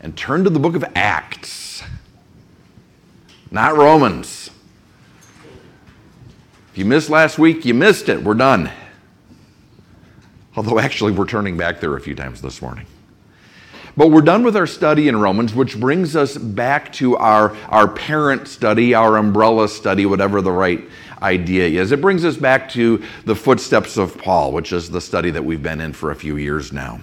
and turn to the book of Acts, not Romans. If you missed last week, you missed it. We're done. Although, actually, we're turning back there a few times this morning. But we're done with our study in Romans, which brings us back to our, our parent study, our umbrella study, whatever the right idea is. It brings us back to the footsteps of Paul, which is the study that we've been in for a few years now.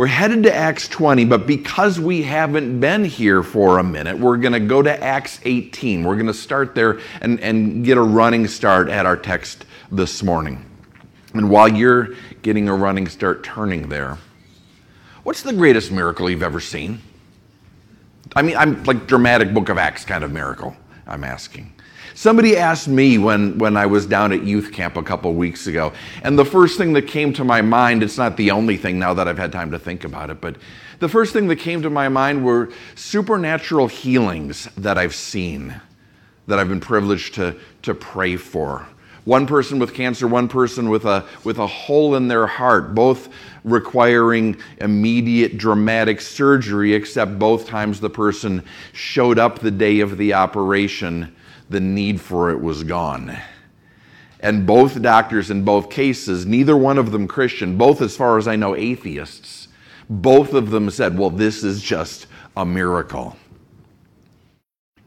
We're headed to Acts 20, but because we haven't been here for a minute, we're going to go to Acts 18. We're going to start there and, and get a running start at our text this morning. And while you're getting a running start turning there, What's the greatest miracle you've ever seen? I mean, I'm like dramatic book of Acts kind of miracle, I'm asking. Somebody asked me when, when I was down at youth camp a couple weeks ago, and the first thing that came to my mind, it's not the only thing now that I've had time to think about it, but the first thing that came to my mind were supernatural healings that I've seen, that I've been privileged to, to pray for. One person with cancer, one person with a, with a hole in their heart, both requiring immediate dramatic surgery, except both times the person showed up the day of the operation, the need for it was gone. And both doctors in both cases, neither one of them Christian, both as far as I know atheists, both of them said, well, this is just a miracle.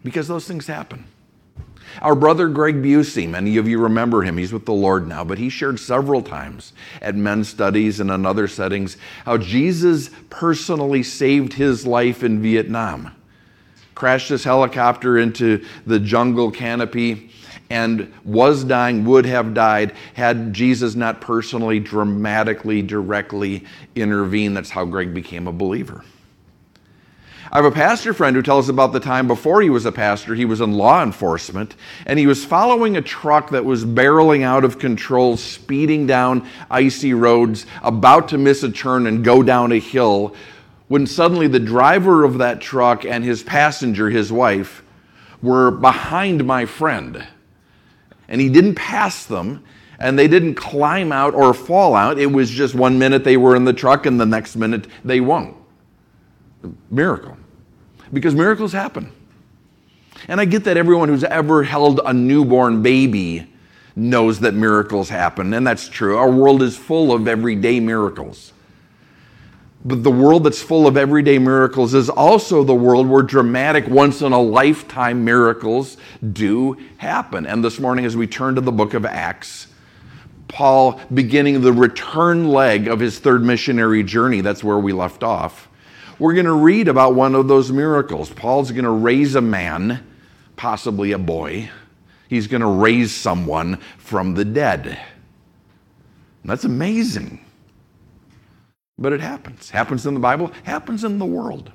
Because those things happen. Our brother Greg Busey, many of you remember him, he's with the Lord now, but he shared several times at men's studies and in other settings how Jesus personally saved his life in Vietnam. Crashed his helicopter into the jungle canopy and was dying, would have died, had Jesus not personally, dramatically, directly intervened. That's how Greg became a believer. I have a pastor friend who tells about the time before he was a pastor, he was in law enforcement, and he was following a truck that was barreling out of control, speeding down icy roads, about to miss a turn and go down a hill, when suddenly the driver of that truck and his passenger, his wife, were behind my friend. And he didn't pass them, and they didn't climb out or fall out. It was just one minute they were in the truck, and the next minute they won't. Miracle because miracles happen. And I get that everyone who's ever held a newborn baby knows that miracles happen, and that's true. Our world is full of everyday miracles. But the world that's full of everyday miracles is also the world where dramatic, once in a lifetime miracles do happen. And this morning, as we turn to the book of Acts, Paul beginning the return leg of his third missionary journey, that's where we left off we're going to read about one of those miracles. Paul's going to raise a man, possibly a boy. He's going to raise someone from the dead. That's amazing. But it happens. Happens in the Bible, happens in the world.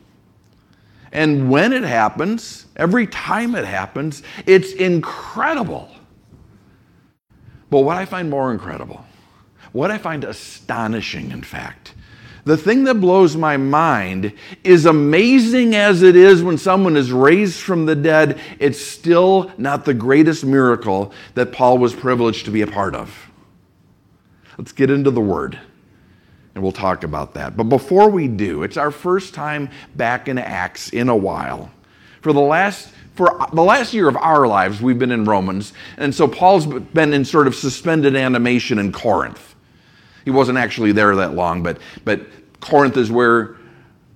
And when it happens, every time it happens, it's incredible. But what I find more incredible, what I find astonishing, in fact, the thing that blows my mind is amazing as it is when someone is raised from the dead, it's still not the greatest miracle that Paul was privileged to be a part of. Let's get into the word and we'll talk about that. But before we do, it's our first time back in Acts in a while. For the last for the last year of our lives, we've been in Romans, and so Paul's been in sort of suspended animation in Corinth. He wasn't actually there that long, but, but Corinth is where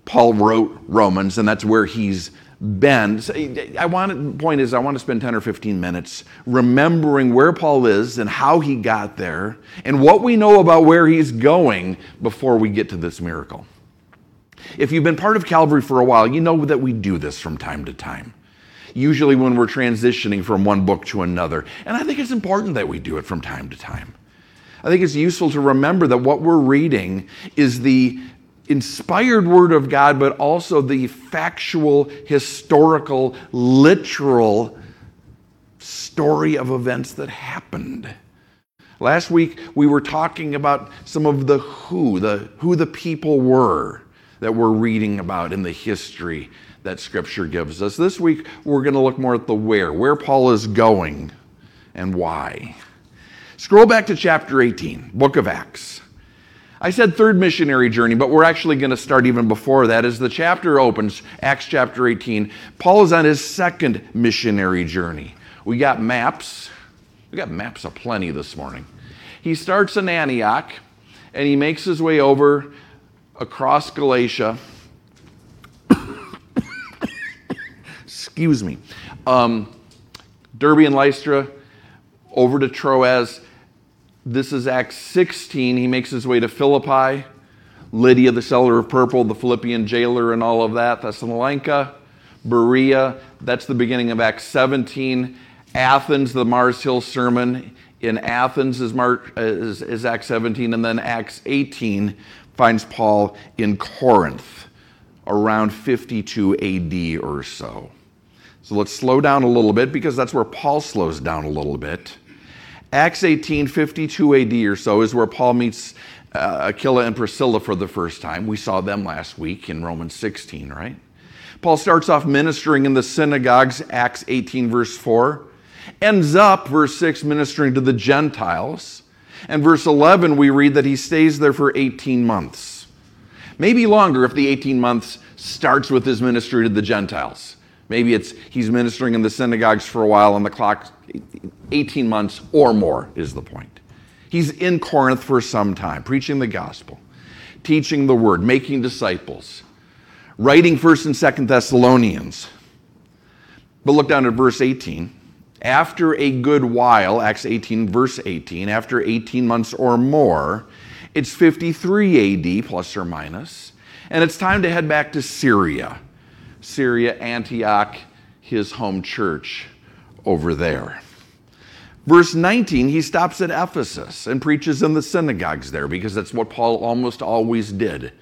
Paul wrote Romans, and that's where he's been. So I want the point is I want to spend 10 or 15 minutes remembering where Paul is and how he got there and what we know about where he's going before we get to this miracle. If you've been part of Calvary for a while, you know that we do this from time to time. Usually when we're transitioning from one book to another. And I think it's important that we do it from time to time. I think it's useful to remember that what we're reading is the inspired word of God, but also the factual, historical, literal story of events that happened. Last week we were talking about some of the who, the who the people were that we're reading about in the history that scripture gives us. This week we're going to look more at the where, where Paul is going and why. Scroll back to chapter 18, book of Acts. I said third missionary journey, but we're actually going to start even before that. As the chapter opens, Acts chapter 18, Paul is on his second missionary journey. We got maps. We got maps aplenty this morning. He starts in Antioch and he makes his way over across Galatia. Excuse me. Um, Derbe and Lystra, over to Troas. This is Acts 16. He makes his way to Philippi. Lydia, the seller of purple, the Philippian jailer, and all of that. Thessalonica, Berea. That's the beginning of Acts 17. Athens, the Mars Hill sermon in Athens is, Mark, is, is Acts 17, and then Acts 18 finds Paul in Corinth around 52 AD or so. So let's slow down a little bit because that's where Paul slows down a little bit. Acts 18, 52 AD or so is where Paul meets uh, Aquila and Priscilla for the first time. We saw them last week in Romans 16, right? Paul starts off ministering in the synagogues, Acts 18, verse 4 ends up, verse 6, ministering to the Gentiles. And verse 11, we read that he stays there for 18 months. Maybe longer if the 18 months starts with his ministry to the Gentiles. Maybe it's he's ministering in the synagogues for a while and the clock, 18 months or more is the point. He's in Corinth for some time, preaching the gospel, teaching the word, making disciples, writing 1st and 2nd Thessalonians. But look down at verse 18 after a good while, Acts 18, verse 18, after 18 months or more, it's 53 AD, plus or minus, and it's time to head back to Syria. Syria, Antioch, his home church over there. Verse 19, he stops at Ephesus and preaches in the synagogues there because that's what Paul almost always did.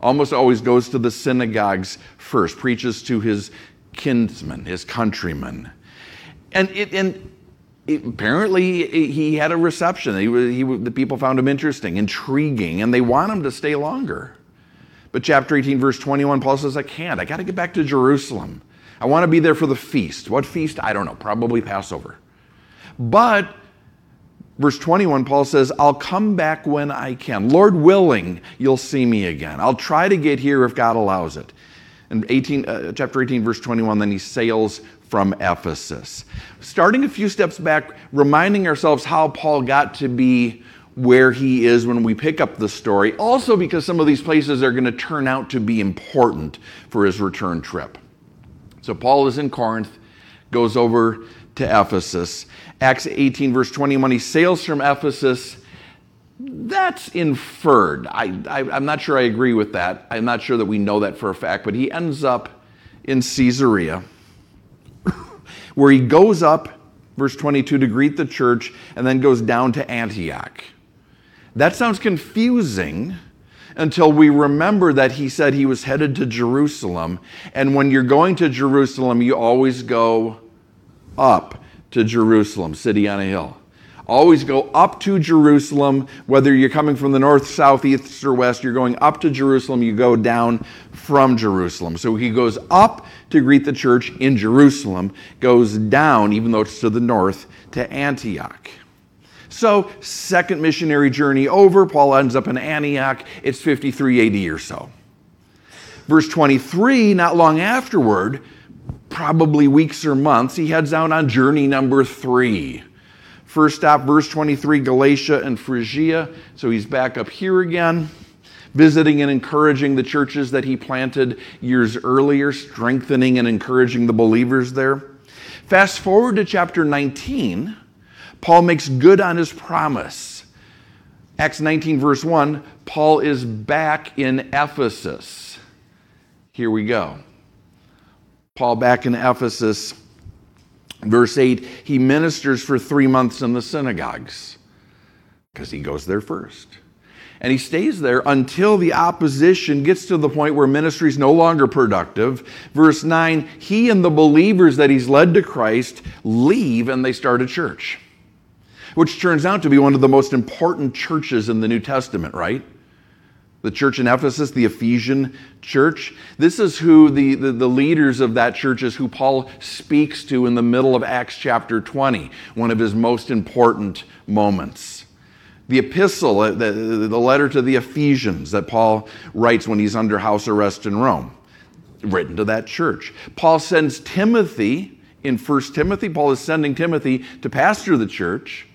Almost always goes to the synagogues first, preaches to his kinsmen, his countrymen. And, it, and it, apparently he had a reception. He, he, the people found him interesting, intriguing, and they want him to stay longer. But chapter 18, verse 21, Paul says, I can't. I got to get back to Jerusalem. I want to be there for the feast. What feast? I don't know. Probably Passover. But verse 21, Paul says, I'll come back when I can. Lord willing, you'll see me again. I'll try to get here if God allows it. And 18, uh, chapter 18, verse 21, then he sails from Ephesus. Starting a few steps back, reminding ourselves how Paul got to be where he is when we pick up the story, also because some of these places are going to turn out to be important for his return trip. So Paul is in Corinth, goes over to Ephesus. Acts 18, verse 21, he sails from Ephesus. That's inferred. I, I, am not sure I agree with that. I'm not sure that we know that for a fact, but he ends up in Caesarea where he goes up, verse 22, to greet the church and then goes down to Antioch. That sounds confusing until we remember that he said he was headed to Jerusalem. And when you're going to Jerusalem, you always go up to Jerusalem, city on a hill. Always go up to Jerusalem, whether you're coming from the north, south, east, or west, you're going up to Jerusalem, you go down from Jerusalem. So he goes up to greet the church in Jerusalem, goes down, even though it's to the north, to Antioch. So, second missionary journey over, Paul ends up in Antioch. It's 53 AD or so. Verse 23, not long afterward, probably weeks or months, he heads out on journey number three. First stop, verse 23, Galatia and Phrygia. So he's back up here again, visiting and encouraging the churches that he planted years earlier, strengthening and encouraging the believers there. Fast forward to chapter 19, Paul makes good on his promise. Acts 19, verse 1, Paul is back in Ephesus. Here we go. Paul back in Ephesus Verse 8, he ministers for three months in the synagogues because he goes there first. And he stays there until the opposition gets to the point where ministry is no longer productive. Verse 9, he and the believers that he's led to Christ leave and they start a church, which turns out to be one of the most important churches in the New Testament, right? the church in Ephesus, the Ephesian church. This is who the, the, the, leaders of that church is who Paul speaks to in the middle of Acts chapter 20, one of his most important moments. The epistle, uh, the, the letter to the Ephesians that Paul writes when he's under house arrest in Rome, written to that church. Paul sends Timothy in 1 Timothy. Paul is sending Timothy to pastor the church.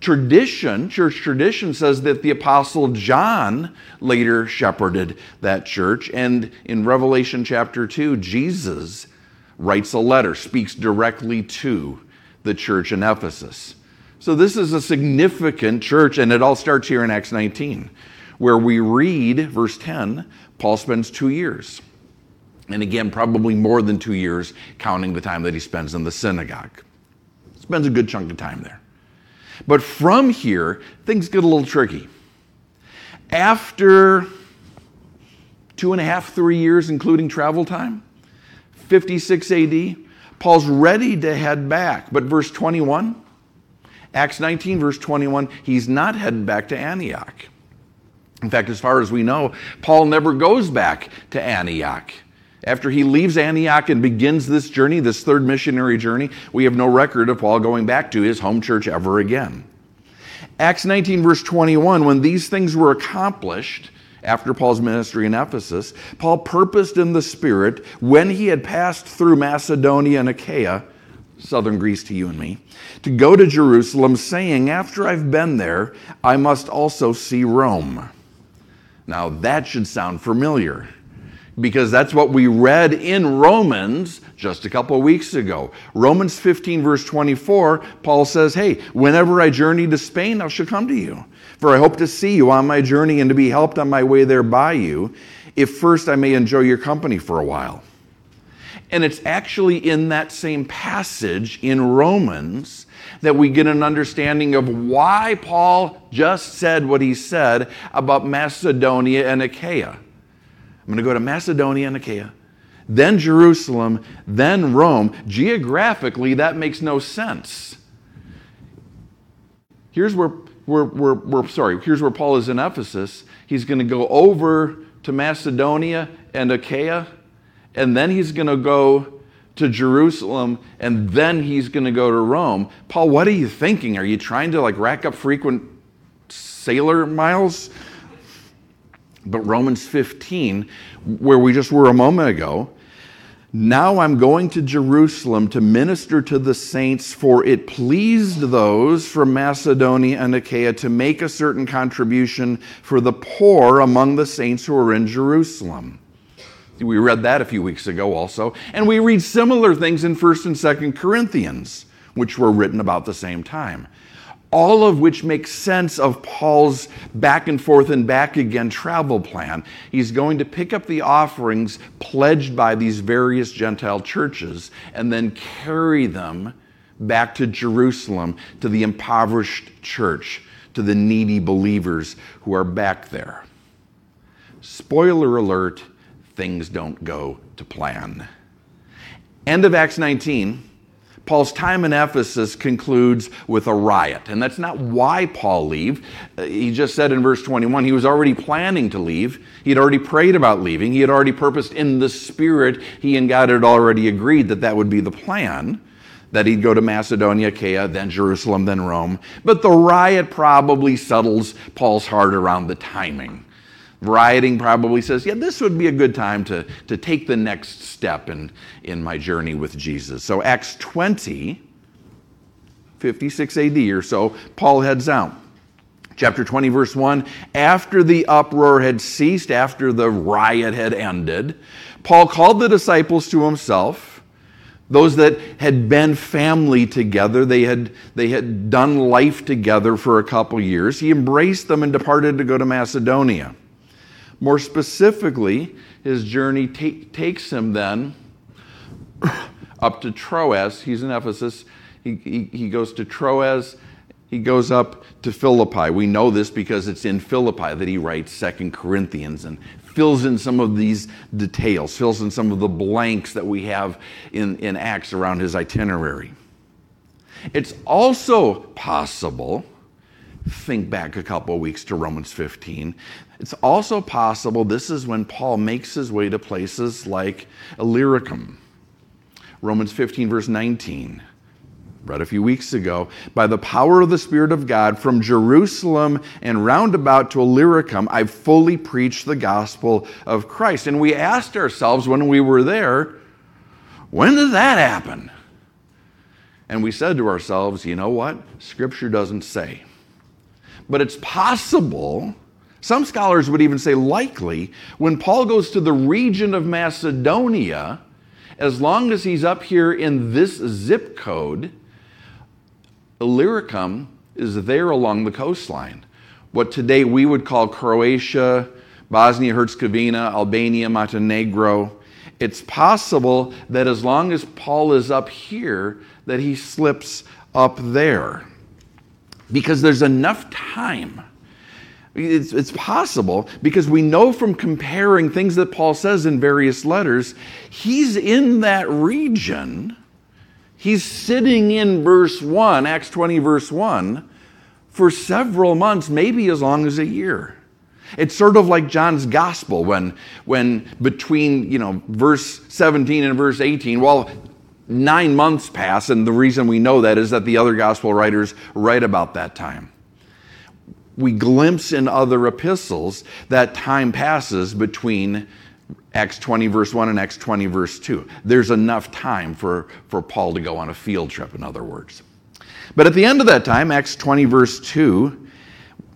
Tradition, church tradition says that the apostle John later shepherded that church. And in Revelation chapter 2, Jesus writes a letter, speaks directly to the church in Ephesus. So this is a significant church, and it all starts here in Acts 19, where we read, verse 10, Paul spends two years. And again, probably more than two years, counting the time that he spends in the synagogue. Spends a good chunk of time there. But from here, things get a little tricky. After two and a half, three years, including travel time, 56 AD, Paul's ready to head back. But verse 21, Acts 19, verse 21, he's not heading back to Antioch. In fact, as far as we know, Paul never goes back to Antioch. After he leaves Antioch and begins this journey, this third missionary journey, we have no record of Paul going back to his home church ever again. Acts 19, verse 21, when these things were accomplished, after Paul's ministry in Ephesus, Paul purposed in the Spirit when he had passed through Macedonia and Achaia, southern Greece to you and me, to go to Jerusalem, saying, After I've been there, I must also see Rome. Now that should sound familiar because that's what we read in Romans just a couple of weeks ago. Romans 15, verse 24, Paul says, Hey, whenever I journey to Spain, I shall come to you. For I hope to see you on my journey and to be helped on my way there by you, if first I may enjoy your company for a while. And it's actually in that same passage in Romans that we get an understanding of why Paul just said what he said about Macedonia and Achaia. I'm going to go to Macedonia and Achaia, then Jerusalem, then Rome. Geographically, that makes no sense. Here's where we're, we're, we're sorry, here's where Paul is in Ephesus. He's going to go over to Macedonia and Achaia, and then he's going to go to Jerusalem, and then he's going to go to Rome. Paul, what are you thinking? Are you trying to like rack up frequent sailor miles? But Romans 15, where we just were a moment ago, now I'm going to Jerusalem to minister to the saints, for it pleased those from Macedonia and Achaia to make a certain contribution for the poor among the saints who are in Jerusalem. We read that a few weeks ago also. And we read similar things in 1st and 2nd Corinthians, which were written about the same time all of which makes sense of Paul's back and forth and back again travel plan. He's going to pick up the offerings pledged by these various Gentile churches and then carry them back to Jerusalem to the impoverished church, to the needy believers who are back there. Spoiler alert, things don't go to plan. End of Acts 19 Paul's time in Ephesus concludes with a riot. And that's not why Paul leave. Uh, he just said in verse 21 he was already planning to leave. He had already prayed about leaving. He had already purposed in the spirit. He and God had already agreed that that would be the plan that he'd go to Macedonia, Achaia, then Jerusalem, then Rome. But the riot probably settles Paul's heart around the timing. Rioting probably says, yeah, this would be a good time to, to take the next step in, in my journey with Jesus. So, Acts 20, 56 AD or so, Paul heads out. Chapter 20, verse 1 After the uproar had ceased, after the riot had ended, Paul called the disciples to himself those that had been family together they had they had done life together for a couple years he embraced them and departed to go to macedonia more specifically, his journey ta- takes him then up to Troas. He's in Ephesus. He, he, he goes to Troas. He goes up to Philippi. We know this because it's in Philippi that he writes Second Corinthians and fills in some of these details, fills in some of the blanks that we have in, in Acts around his itinerary. It's also possible, think back a couple of weeks to Romans 15, it's also possible this is when Paul makes his way to places like Illyricum. Romans 15, verse 19. read a few weeks ago, by the power of the Spirit of God, from Jerusalem and roundabout to Illyricum, I've fully preached the gospel of Christ. And we asked ourselves when we were there, when did that happen? And we said to ourselves, you know what? Scripture doesn't say. But it's possible, some scholars would even say likely, when Paul goes to the region of Macedonia, as long as he's up here in this zip code, Illyricum is there along the coastline. What today we would call Croatia, Bosnia Herzegovina, Albania, Montenegro. It's possible that as long as Paul is up here, that he slips up there. Because there's enough time. It's, it's, possible because we know from comparing things that Paul says in various letters, he's in that region He's sitting in verse 1, Acts 20, verse 1, for several months, maybe as long as a year. It's sort of like John's gospel when, when between you know, verse 17 and verse 18, well, nine months pass, and the reason we know that is that the other gospel writers write about that time. We glimpse in other epistles that time passes between Acts 20, verse 1, and Acts 20, verse 2. There's enough time for, for Paul to go on a field trip, in other words. But at the end of that time, Acts 20, verse 2,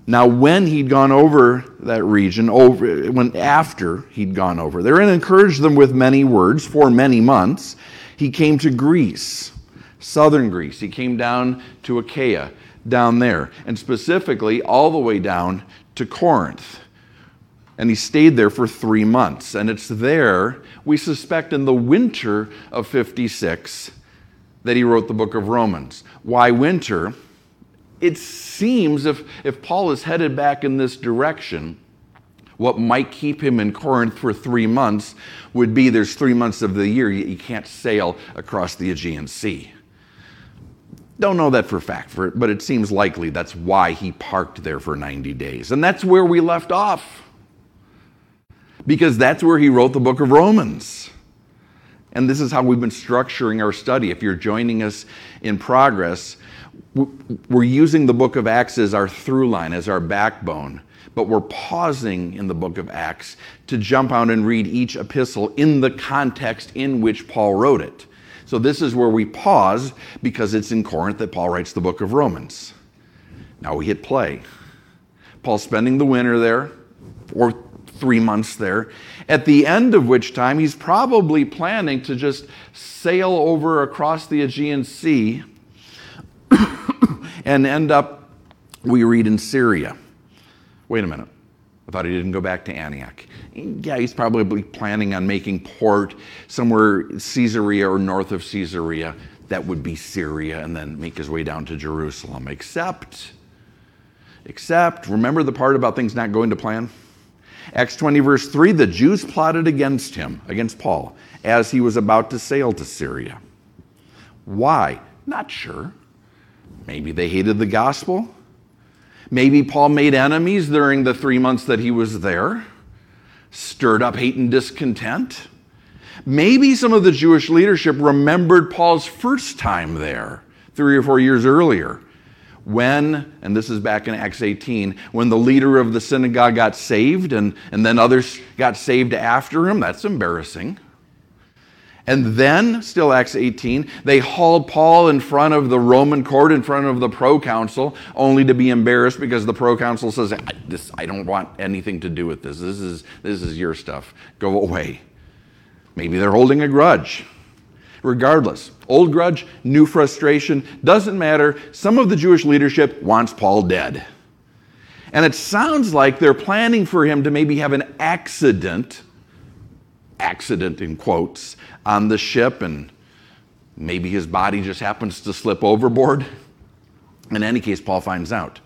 now when he'd gone over that region, over when after he'd gone over there and encouraged them with many words for many months, he came to Greece, southern Greece. He came down to Achaia, down there, and specifically all the way down to Corinth and he stayed there for three months. And it's there, we suspect, in the winter of 56 that he wrote the book of Romans. Why winter? It seems if, if Paul is headed back in this direction, what might keep him in Corinth for three months would be there's three months of the year you can't sail across the Aegean Sea. Don't know that for a fact, but it seems likely that's why he parked there for 90 days. And that's where we left off because that's where he wrote the book of Romans. And this is how we've been structuring our study. If you're joining us in progress, we're using the book of Acts as our through line, as our backbone, but we're pausing in the book of Acts to jump out and read each epistle in the context in which Paul wrote it. So this is where we pause because it's in Corinth that Paul writes the book of Romans. Now we hit play. Paul's spending the winter there, or three months there, at the end of which time he's probably planning to just sail over across the Aegean Sea and end up, we read, in Syria. Wait a minute. I thought he didn't go back to Antioch. Yeah, he's probably planning on making port somewhere Caesarea or north of Caesarea. That would be Syria, and then make his way down to Jerusalem. Except, except, remember the part about things not going to plan? Acts 20, verse 3 the Jews plotted against him, against Paul, as he was about to sail to Syria. Why? Not sure. Maybe they hated the gospel. Maybe Paul made enemies during the three months that he was there, stirred up hate and discontent. Maybe some of the Jewish leadership remembered Paul's first time there, three or four years earlier, when, and this is back in Acts 18, when the leader of the synagogue got saved and, and then others got saved after him, that's embarrassing. And then, still Acts 18, they hauled Paul in front of the Roman court, in front of the proconsul, only to be embarrassed because the proconsul says, I, this, I don't want anything to do with this. This is, this is your stuff. Go away. Maybe they're holding a grudge. Regardless, old grudge, new frustration, doesn't matter. Some of the Jewish leadership wants Paul dead. And it sounds like they're planning for him to maybe have an accident, accident in quotes, on the ship, and maybe his body just happens to slip overboard. In any case, Paul finds out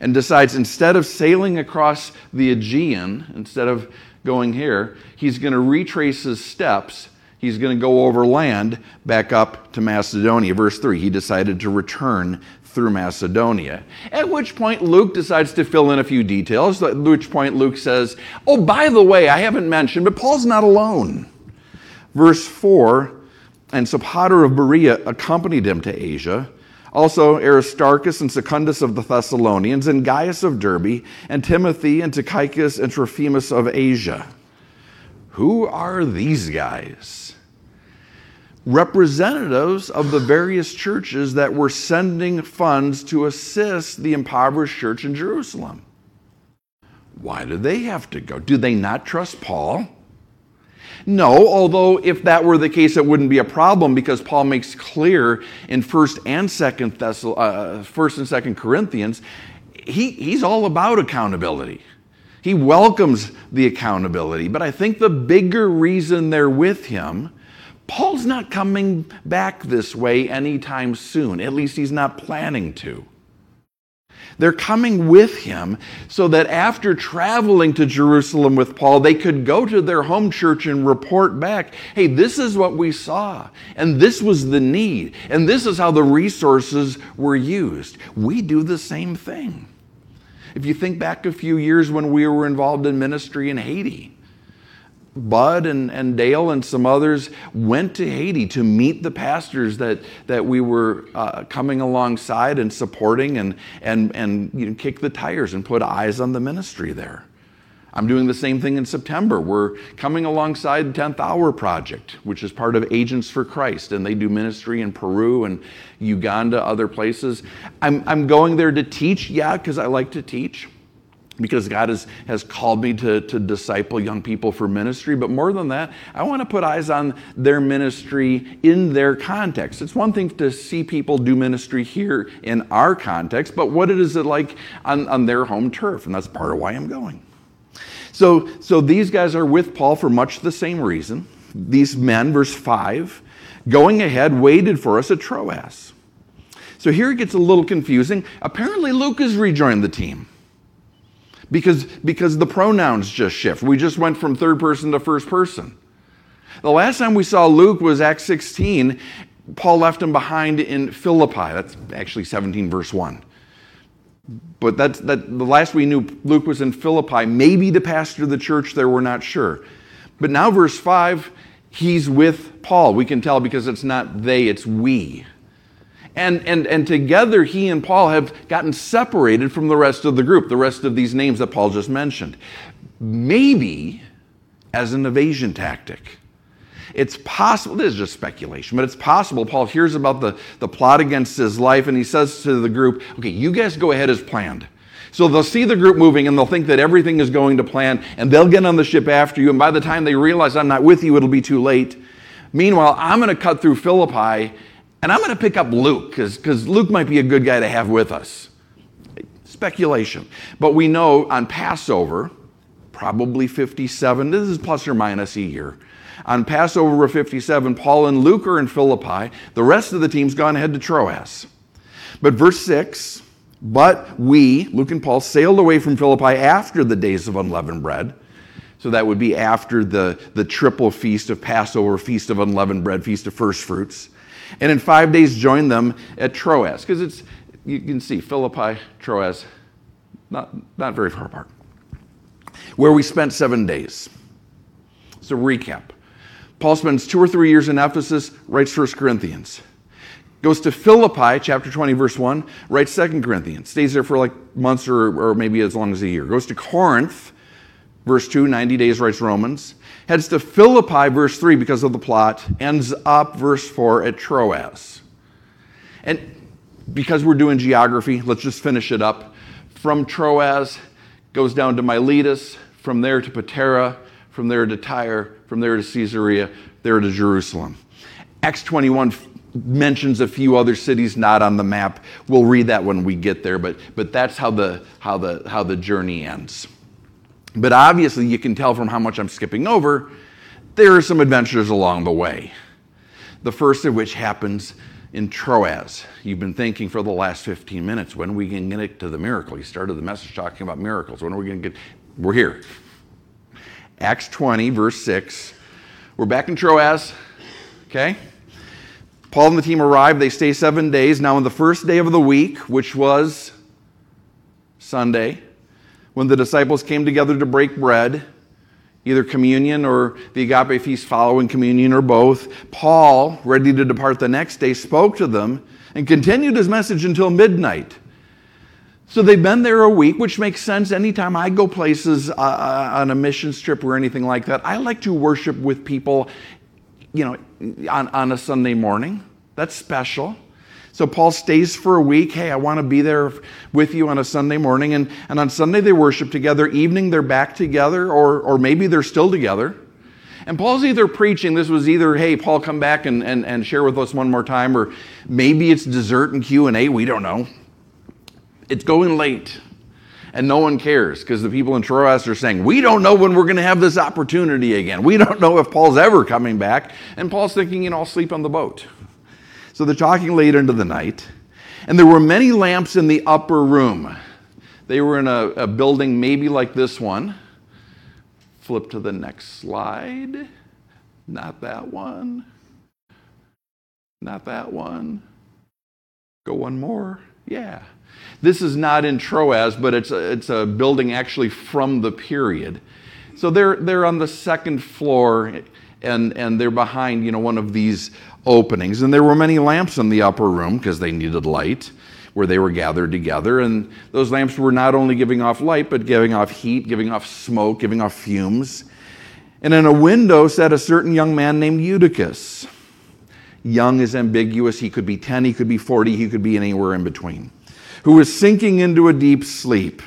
and decides instead of sailing across the Aegean, instead of going here, he's going to retrace his steps he's going to go over land back up to Macedonia. Verse 3 he decided to return through Macedonia. At which point, Luke decides to fill in a few details. At which point, Luke says, Oh, by the way, I haven't mentioned, but Paul's not alone. Verse 4 And Sopater of Berea accompanied him to Asia, Also, Aristarchus and Secundus of the Thessalonians, and Gaius of Derbe, and Timothy, and Tychicus, and Trophimus of Asia. Who are these guys? Representatives of the various churches that were sending funds to assist the impoverished church in Jerusalem. Why do they have to go? Do they not trust Paul? No, although if that were the case, it wouldn't be a problem because Paul makes clear in First and Second Thessal, uh, First and Second Corinthians, he, he's all about accountability. He welcomes the accountability. But I think the bigger reason they're with him, Paul's not coming back this way anytime soon. At least he's not planning to. They're coming with him so that after traveling to Jerusalem with Paul, they could go to their home church and report back hey, this is what we saw, and this was the need, and this is how the resources were used. We do the same thing. If you think back a few years when we were involved in ministry in Haiti, Bud and, and Dale and some others went to Haiti to meet the pastors that, that we were uh, coming alongside and supporting and, and, and you know, kick the tires and put eyes on the ministry there. I'm doing the same thing in September. We're coming alongside 10th Hour Project, which is part of Agents for Christ, and they do ministry in Peru and Uganda, other places. I'm, I'm going there to teach, yeah, because I like to teach because God has, has called me to, to disciple young people for ministry. But more than that, I want to put eyes on their ministry in their context. It's one thing to see people do ministry here in our context, but what is it like on, on their home turf? And that's part of why I'm going. So, so these guys are with Paul for much the same reason. These men, verse 5, going ahead, waited for us at Troas. So here it gets a little confusing. Apparently, Luke has rejoined the team because, because the pronouns just shift. We just went from third person to first person. The last time we saw Luke was Acts 16. Paul left him behind in Philippi. That's actually 17, verse 1. But that's that the last we knew Luke was in Philippi, maybe to pastor of the church there, we're not sure. But now, verse 5, he's with Paul. We can tell because it's not they, it's we. And, and, and together, he and Paul have gotten separated from the rest of the group, the rest of these names that Paul just mentioned. Maybe as an evasion tactic. It's possible, this is just speculation, but it's possible Paul hears about the, the plot against his life and he says to the group, okay, you guys go ahead as planned. So they'll see the group moving and they'll think that everything is going to plan and they'll get on the ship after you. And by the time they realize I'm not with you, it'll be too late. Meanwhile, I'm going to cut through Philippi and I'm going to pick up Luke because Luke might be a good guy to have with us. Speculation. But we know on Passover, probably 57, this is plus or minus a year. On Passover 57, Paul and Luke are in Philippi. The rest of the team's gone ahead to Troas. But verse 6 But we, Luke and Paul, sailed away from Philippi after the days of unleavened bread. So that would be after the, the triple feast of Passover, feast of unleavened bread, feast of first fruits and in five days joined them at Troas. Because it's, you can see Philippi, Troas, not, not very far apart, where we spent seven days. So, recap Paul spends two or three years in Ephesus, writes 1 Corinthians. Goes to Philippi, chapter 20, verse 1, writes 2 Corinthians. Stays there for like months or, or maybe as long as a year. Goes to Corinth, verse 2, 90 days, writes Romans heads to Philippi, verse 3, because of the plot, ends up, verse 4, at Troas. And because we're doing geography, let's just finish it up. From Troas, goes down to Miletus, from there to Patara, from there to Tyre, from there to Caesarea, there to Jerusalem. Acts 21 mentions a few other cities not on the map. We'll read that when we get there, but, but that's how the, how, the, how the journey ends. But obviously, you can tell from how much I'm skipping over, there are some adventures along the way. The first of which happens in Troas. You've been thinking for the last 15 minutes, when are we going to get to the miracle? You started the message talking about miracles. When are we going to get? We're here. Acts 20, verse 6. We're back in Troas, okay? Paul and the team arrive. They stay seven days. Now, on the first day of the week, which was Sunday, when the disciples came together to break bread, either communion or the agape feast following communion or both, Paul, ready to depart the next day, spoke to them and continued his message until midnight. So they've been there a week, which makes sense. Anytime I go places uh, uh, on a mission trip or anything like that, I like to worship with people, you know, on, on a Sunday morning. That's special. So Paul stays for a week. Hey, I want to be there with you on a Sunday morning. And, and on Sunday, they worship together. Evening, they're back together, or, or maybe they're still together. And Paul's either preaching, this was either, hey, Paul, come back and, and, and share with us one more time, or maybe it's dessert and Q&A, we don't know. It's going late, and no one cares because the people in Troas are saying, We don't know when we're going to have this opportunity again. We don't know if Paul's ever coming back. And Paul's thinking, you know, I'll sleep on the boat. So they're talking late into the night, and there were many lamps in the upper room. They were in a, a building maybe like this one. Flip to the next slide. Not that one. Not that one. Go one more. Yeah. This is not in Troas, but it's a, it's a building actually from the period. So they're, they're on the second floor and, and they're behind, you know, one of these openings. And there were many lamps in the upper room because they needed light where they were gathered together. And those lamps were not only giving off light, but giving off heat, giving off smoke, giving off fumes. And in a window sat a certain young man named Eutychus. Young is ambiguous. He could be 10, he could be 40, he could be anywhere in between who was sinking into a deep sleep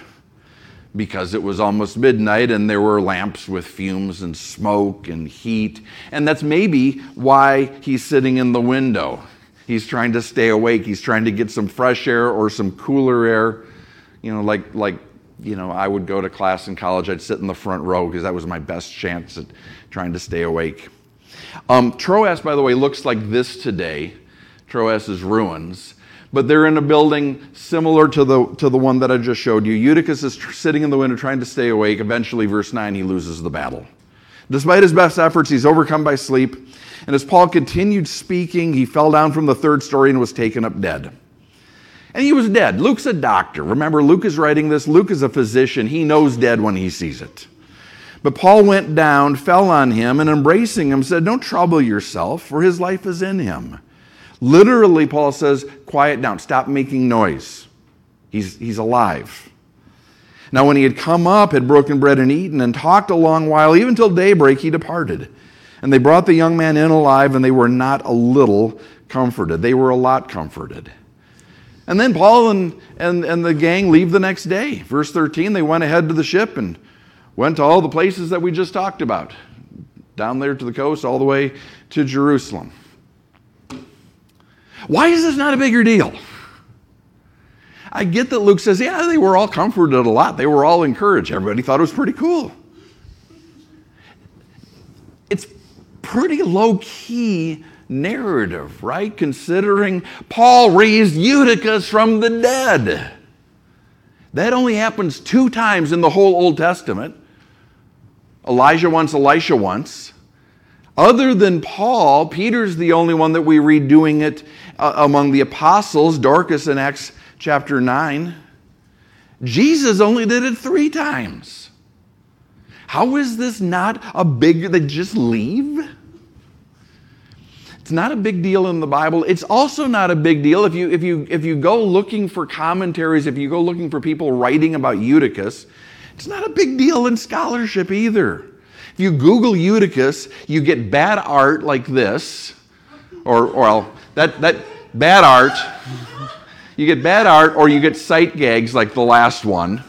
because it was almost midnight and there were lamps with fumes and smoke and heat. And that's maybe why he's sitting in the window. He's trying to stay awake. He's trying to get some fresh air or some cooler air. You know, like, like you know, I would go to class in college, I'd sit in the front row because that was my best chance at trying to stay awake. Um, Troas, by the way, looks like this today. Troas's ruins but they're in a building similar to the, to the one that I just showed you. Eutychus is tr- sitting in the window trying to stay awake. Eventually, verse 9, he loses the battle. Despite his best efforts, he's overcome by sleep. And as Paul continued speaking, he fell down from the third story and was taken up dead. And he was dead. Luke's a doctor. Remember, Luke is writing this. Luke is a physician. He knows dead when he sees it. But Paul went down, fell on him, and embracing him said, Don't trouble yourself, for his life is in him. Literally, Paul says, quiet down, stop making noise. He's, he's alive. Now, when he had come up, had broken bread and eaten, and talked a long while, even till daybreak, he departed. And they brought the young man in alive, and they were not a little comforted. They were a lot comforted. And then Paul and, and, and the gang leave the next day. Verse 13, they went ahead to the ship and went to all the places that we just talked about, down there to the coast, all the way to Jerusalem. Why is this not a bigger deal? I get that Luke says, yeah, they were all comforted a lot. They were all encouraged. Everybody thought it was pretty cool. It's pretty low key narrative, right? Considering Paul raised Eutychus from the dead. That only happens two times in the whole Old Testament Elijah once, Elisha once. Other than Paul, Peter's the only one that we read doing it uh, among the apostles, Dorcas in Acts chapter 9. Jesus only did it three times. How is this not a big, they just leave? It's not a big deal in the Bible. It's also not a big deal if you, if you, if you go looking for commentaries, if you go looking for people writing about Eutychus, it's not a big deal in scholarship either. If you Google Eutychus, you get bad art like this, or, well, that, that bad art. You get bad art, or you get sight gags like the last one.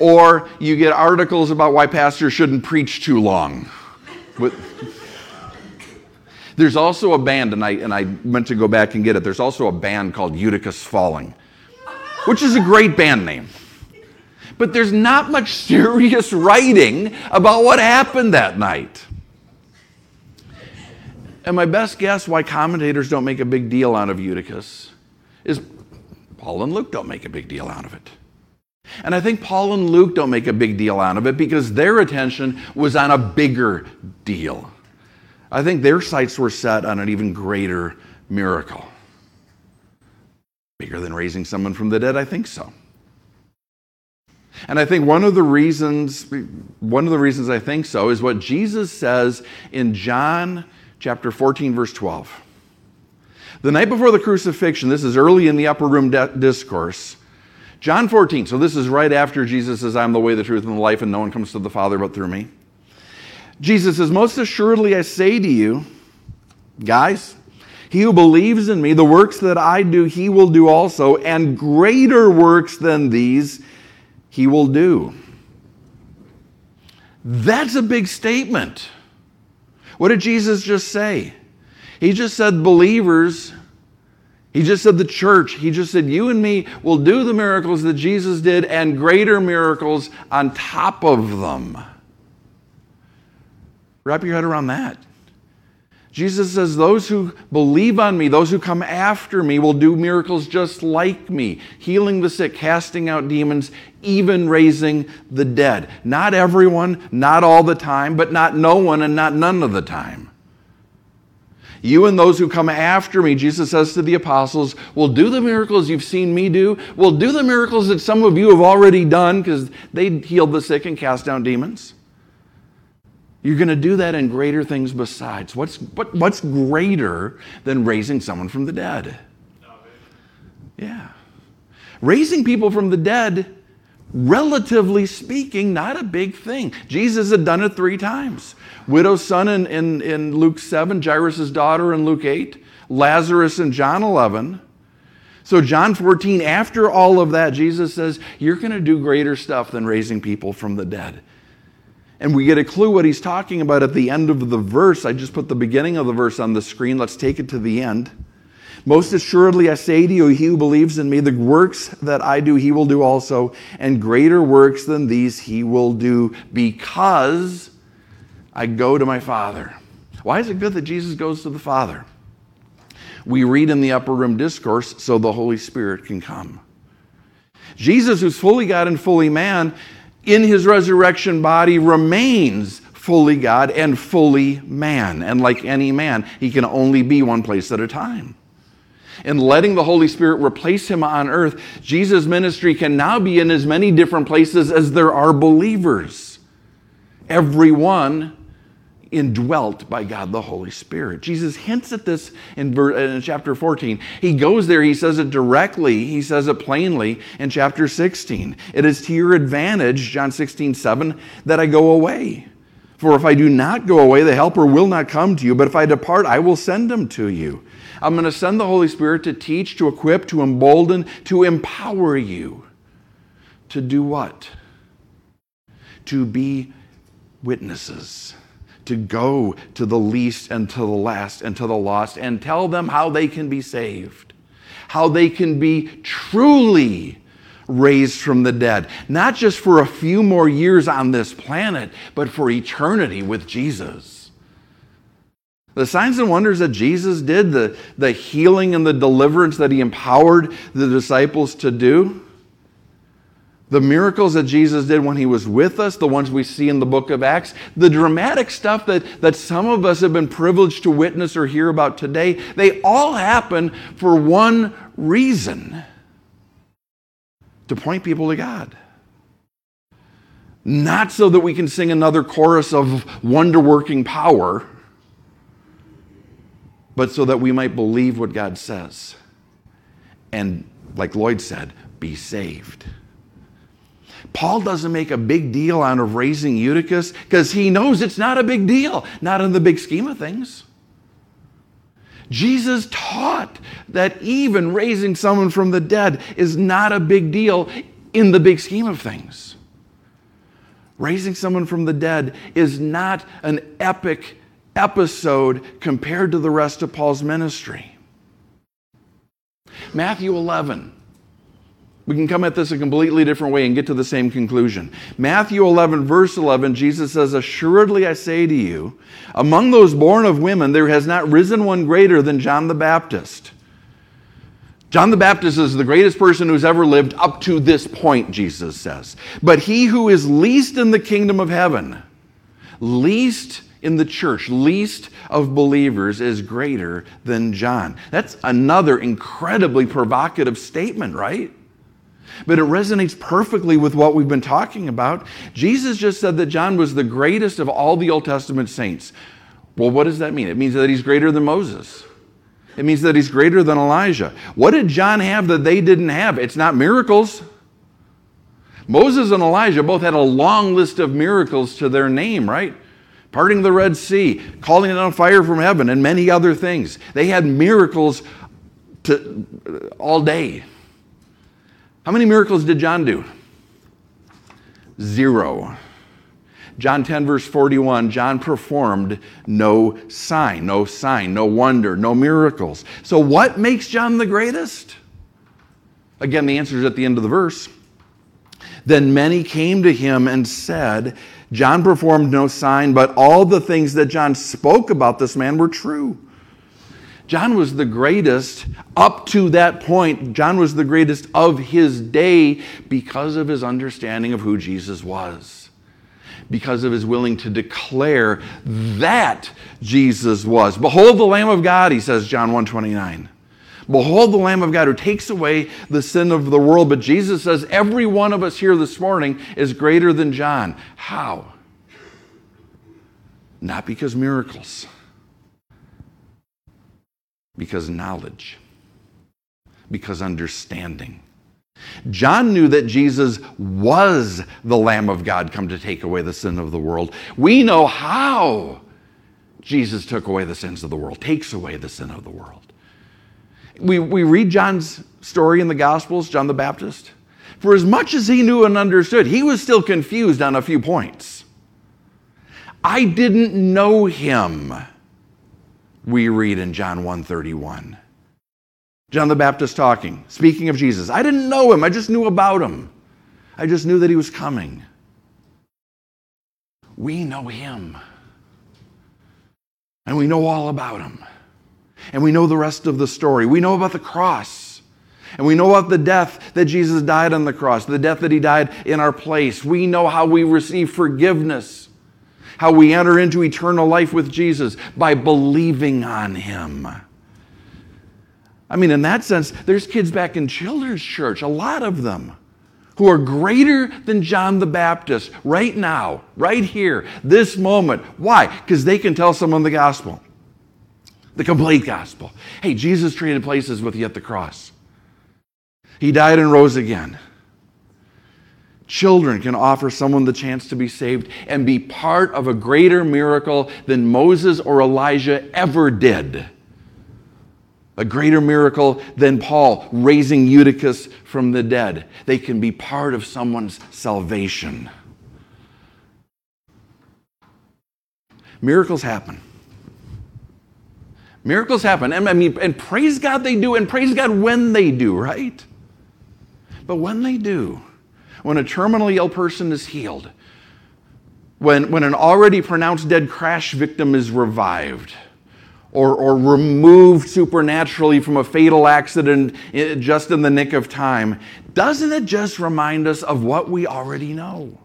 Or you get articles about why pastors shouldn't preach too long. But there's also a band, and I, and I meant to go back and get it. There's also a band called Eutychus Falling, which is a great band name but there's not much serious writing about what happened that night. And my best guess why commentators don't make a big deal out of Eutychus is Paul and Luke don't make a big deal out of it. And I think Paul and Luke don't make a big deal out of it because their attention was on a bigger deal. I think their sights were set on an even greater miracle. Bigger than raising someone from the dead? I think so. And I think one of the reasons, one of the reasons I think so is what Jesus says in John chapter 14, verse 12. The night before the crucifixion, this is early in the upper room discourse. John 14, so this is right after Jesus says, I'm the way, the truth, and the life, and no one comes to the Father but through me. Jesus says, Most assuredly I say to you, guys, he who believes in me, the works that I do, he will do also, and greater works than these he will do. That's a big statement. What did Jesus just say? He just said, believers, he just said the church. He just said, You and me will do the miracles that Jesus did and greater miracles on top of them. Wrap your head around that. Jesus says, Those who believe on me, those who come after me, will do miracles just like me, healing the sick, casting out demons, even raising the dead. Not everyone, not all the time, but not no one and not none of the time. You and those who come after me, Jesus says to the apostles, will do the miracles you've seen me do, will do the miracles that some of you have already done because they healed the sick and cast down demons. You're going to do that in greater things besides. What's, what, what's greater than raising someone from the dead? Yeah. Raising people from the dead, relatively speaking, not a big thing. Jesus had done it three times widow's son in, in, in Luke 7, Jairus' daughter in Luke 8, Lazarus in John 11. So, John 14, after all of that, Jesus says, You're going to do greater stuff than raising people from the dead. And we get a clue what he's talking about at the end of the verse. I just put the beginning of the verse on the screen. Let's take it to the end. Most assuredly, I say to you, he who believes in me, the works that I do, he will do also, and greater works than these he will do, because I go to my Father. Why is it good that Jesus goes to the Father? We read in the upper room discourse so the Holy Spirit can come. Jesus, who's fully God and fully man, in his resurrection body remains fully God and fully man. And like any man, he can only be one place at a time. In letting the Holy Spirit replace him on earth, Jesus' ministry can now be in as many different places as there are believers. Everyone indwelt by God the Holy Spirit. Jesus hints at this in, in, chapter 14. He goes there, he says it directly, he says it plainly in chapter 16. It is to your advantage, John 16, 7, that I go away. For if I do not go away, the Helper will not come to you, but if I depart, I will send him to you. I'm going to send the Holy Spirit to teach, to equip, to embolden, to empower you. To do what? To be witnesses to go to the least and to the last and to the lost and tell them how they can be saved, how they can be truly raised from the dead, not just for a few more years on this planet, but for eternity with Jesus. The signs and wonders that Jesus did, the, the healing and the deliverance that he empowered the disciples to do, the miracles that Jesus did when he was with us, the ones we see in the book of Acts, the dramatic stuff that, that some of us have been privileged to witness or hear about today, they all happen for one reason to point people to God. Not so that we can sing another chorus of wonder working power, but so that we might believe what God says. And, like Lloyd said, be saved. Paul doesn't make a big deal out of raising Eutychus because he knows it's not a big deal, not in the big scheme of things. Jesus taught that even raising someone from the dead is not a big deal in the big scheme of things. Raising someone from the dead is not an epic episode compared to the rest of Paul's ministry. Matthew 11 we can come at this a completely different way and get to the same conclusion. Matthew 11, verse 11, Jesus says, Assuredly I say to you, among those born of women, there has not risen one greater than John the Baptist. John the Baptist is the greatest person who's ever lived up to this point, Jesus says. But he who is least in the kingdom of heaven, least in the church, least of believers, is greater than John. That's another incredibly provocative statement, right? But it resonates perfectly with what we've been talking about. Jesus just said that John was the greatest of all the Old Testament saints. Well, what does that mean? It means that he's greater than Moses. It means that he's greater than Elijah. What did John have that they didn't have? It's not miracles. Moses and Elijah both had a long list of miracles to their name, right? Parting the Red Sea, calling it on fire from heaven, and many other things. They had miracles to, all day. How many miracles did John do? Zero. John 10, verse 41, John performed no sign, no sign, no wonder, no miracles. So, what makes John the greatest? Again, the answer is at the end of the verse. Then many came to him and said, John performed no sign, but all the things that John spoke about this man were true. John was the greatest up to that point. John was the greatest of his day because of his understanding of who Jesus was. Because of his willing to declare that Jesus was. Behold the Lamb of God, he says, John 129. Behold the Lamb of God who takes away the sin of the world. But Jesus says every one of us here this morning is greater than John. How? Not because miracles because knowledge, because understanding. John knew that Jesus was the Lamb of God come to take away the sin of the world. We know how Jesus took away the sins of the world, takes away the sin of the world. We, we read John's story in the Gospels, John the Baptist. For as much as he knew and understood, he was still confused on a few points. I didn't know him we read in John 1:31. John the Baptist talking, speaking of Jesus. I didn't know him, I just knew about him. I just knew that he was coming. We know him. And we know all about him. And we know the rest of the story. We know about the cross. And we know about the death that Jesus died on the cross, the death that he died in our place. We know how we receive forgiveness how we enter into eternal life with Jesus by believing on him. I mean, in that sense, there's kids back in children's church, a lot of them, who are greater than John the Baptist right now, right here, this moment. Why? Because they can tell someone the gospel, the complete gospel. Hey, Jesus traded places with you at the cross. He died and rose again. Children can offer someone the chance to be saved and be part of a greater miracle than Moses or Elijah ever did. A greater miracle than Paul raising Eutychus from the dead. They can be part of someone's salvation. Miracles happen. Miracles happen. And I mean, and praise God they do, and praise God when they do, right? But when they do, when a terminally ill person is healed, when, when an already pronounced dead crash victim is revived, or, or removed supernaturally from a fatal accident just in the nick of time, doesn't it just remind us of what we already know?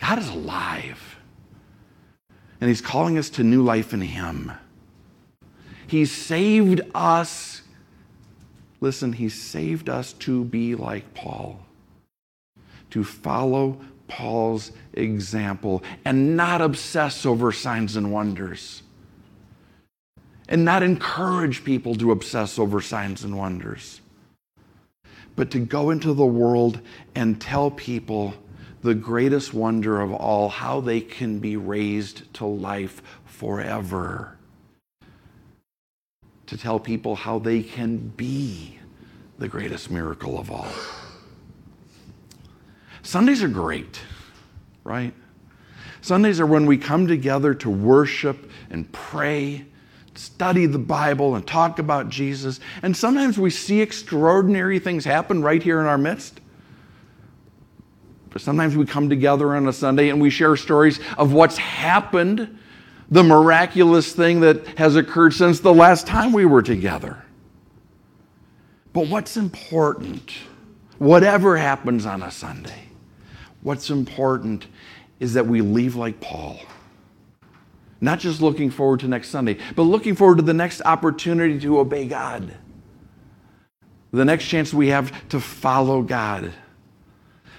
God is alive, and He's calling us to new life in Him. He saved us. Listen, He saved us to be like Paul to follow Paul's example and not obsess over signs and wonders. And not encourage people to obsess over signs and wonders. But to go into the world and tell people the greatest wonder of all how they can be raised to life forever. To tell people how they can be the greatest miracle of all. Sundays are great, right? Sundays are when we come together to worship and pray, study the Bible, and talk about Jesus. And sometimes we see extraordinary things happen right here in our midst. But sometimes we come together on a Sunday and we share stories of what's happened, the miraculous thing that has occurred since the last time we were together. But what's important, whatever happens on a Sunday, What's important is that we leave like Paul. Not just looking forward to next Sunday, but looking forward to the next opportunity to obey God. The next chance we have to follow God.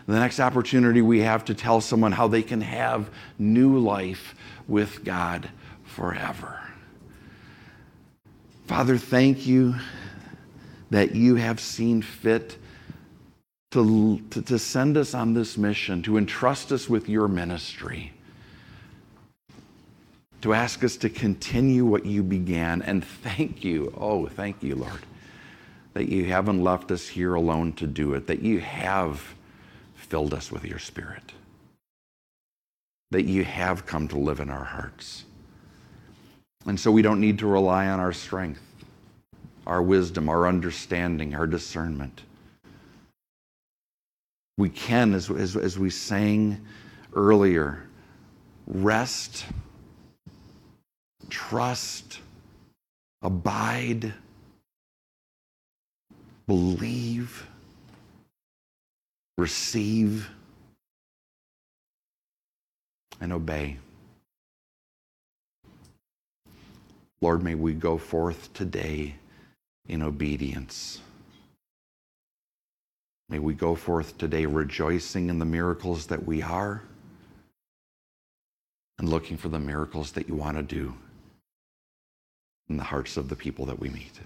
The next opportunity we have to tell someone how they can have new life with God forever. Father, thank you that you have seen fit to, to, to, send us on this mission, to entrust us with your ministry, to ask us to continue what you began. And thank you, oh, thank you, Lord, that you haven't left us here alone to do it, that you have filled us with your Spirit, that you have come to live in our hearts. And so we don't need to rely on our strength, our wisdom, our understanding, our discernment. We can, as, as, as we sang earlier, rest, trust, abide, believe, receive, and obey. Lord, may we go forth today in obedience. May we go forth today rejoicing in the miracles that we are and looking for the miracles that you want to do in the hearts of the people that we meet.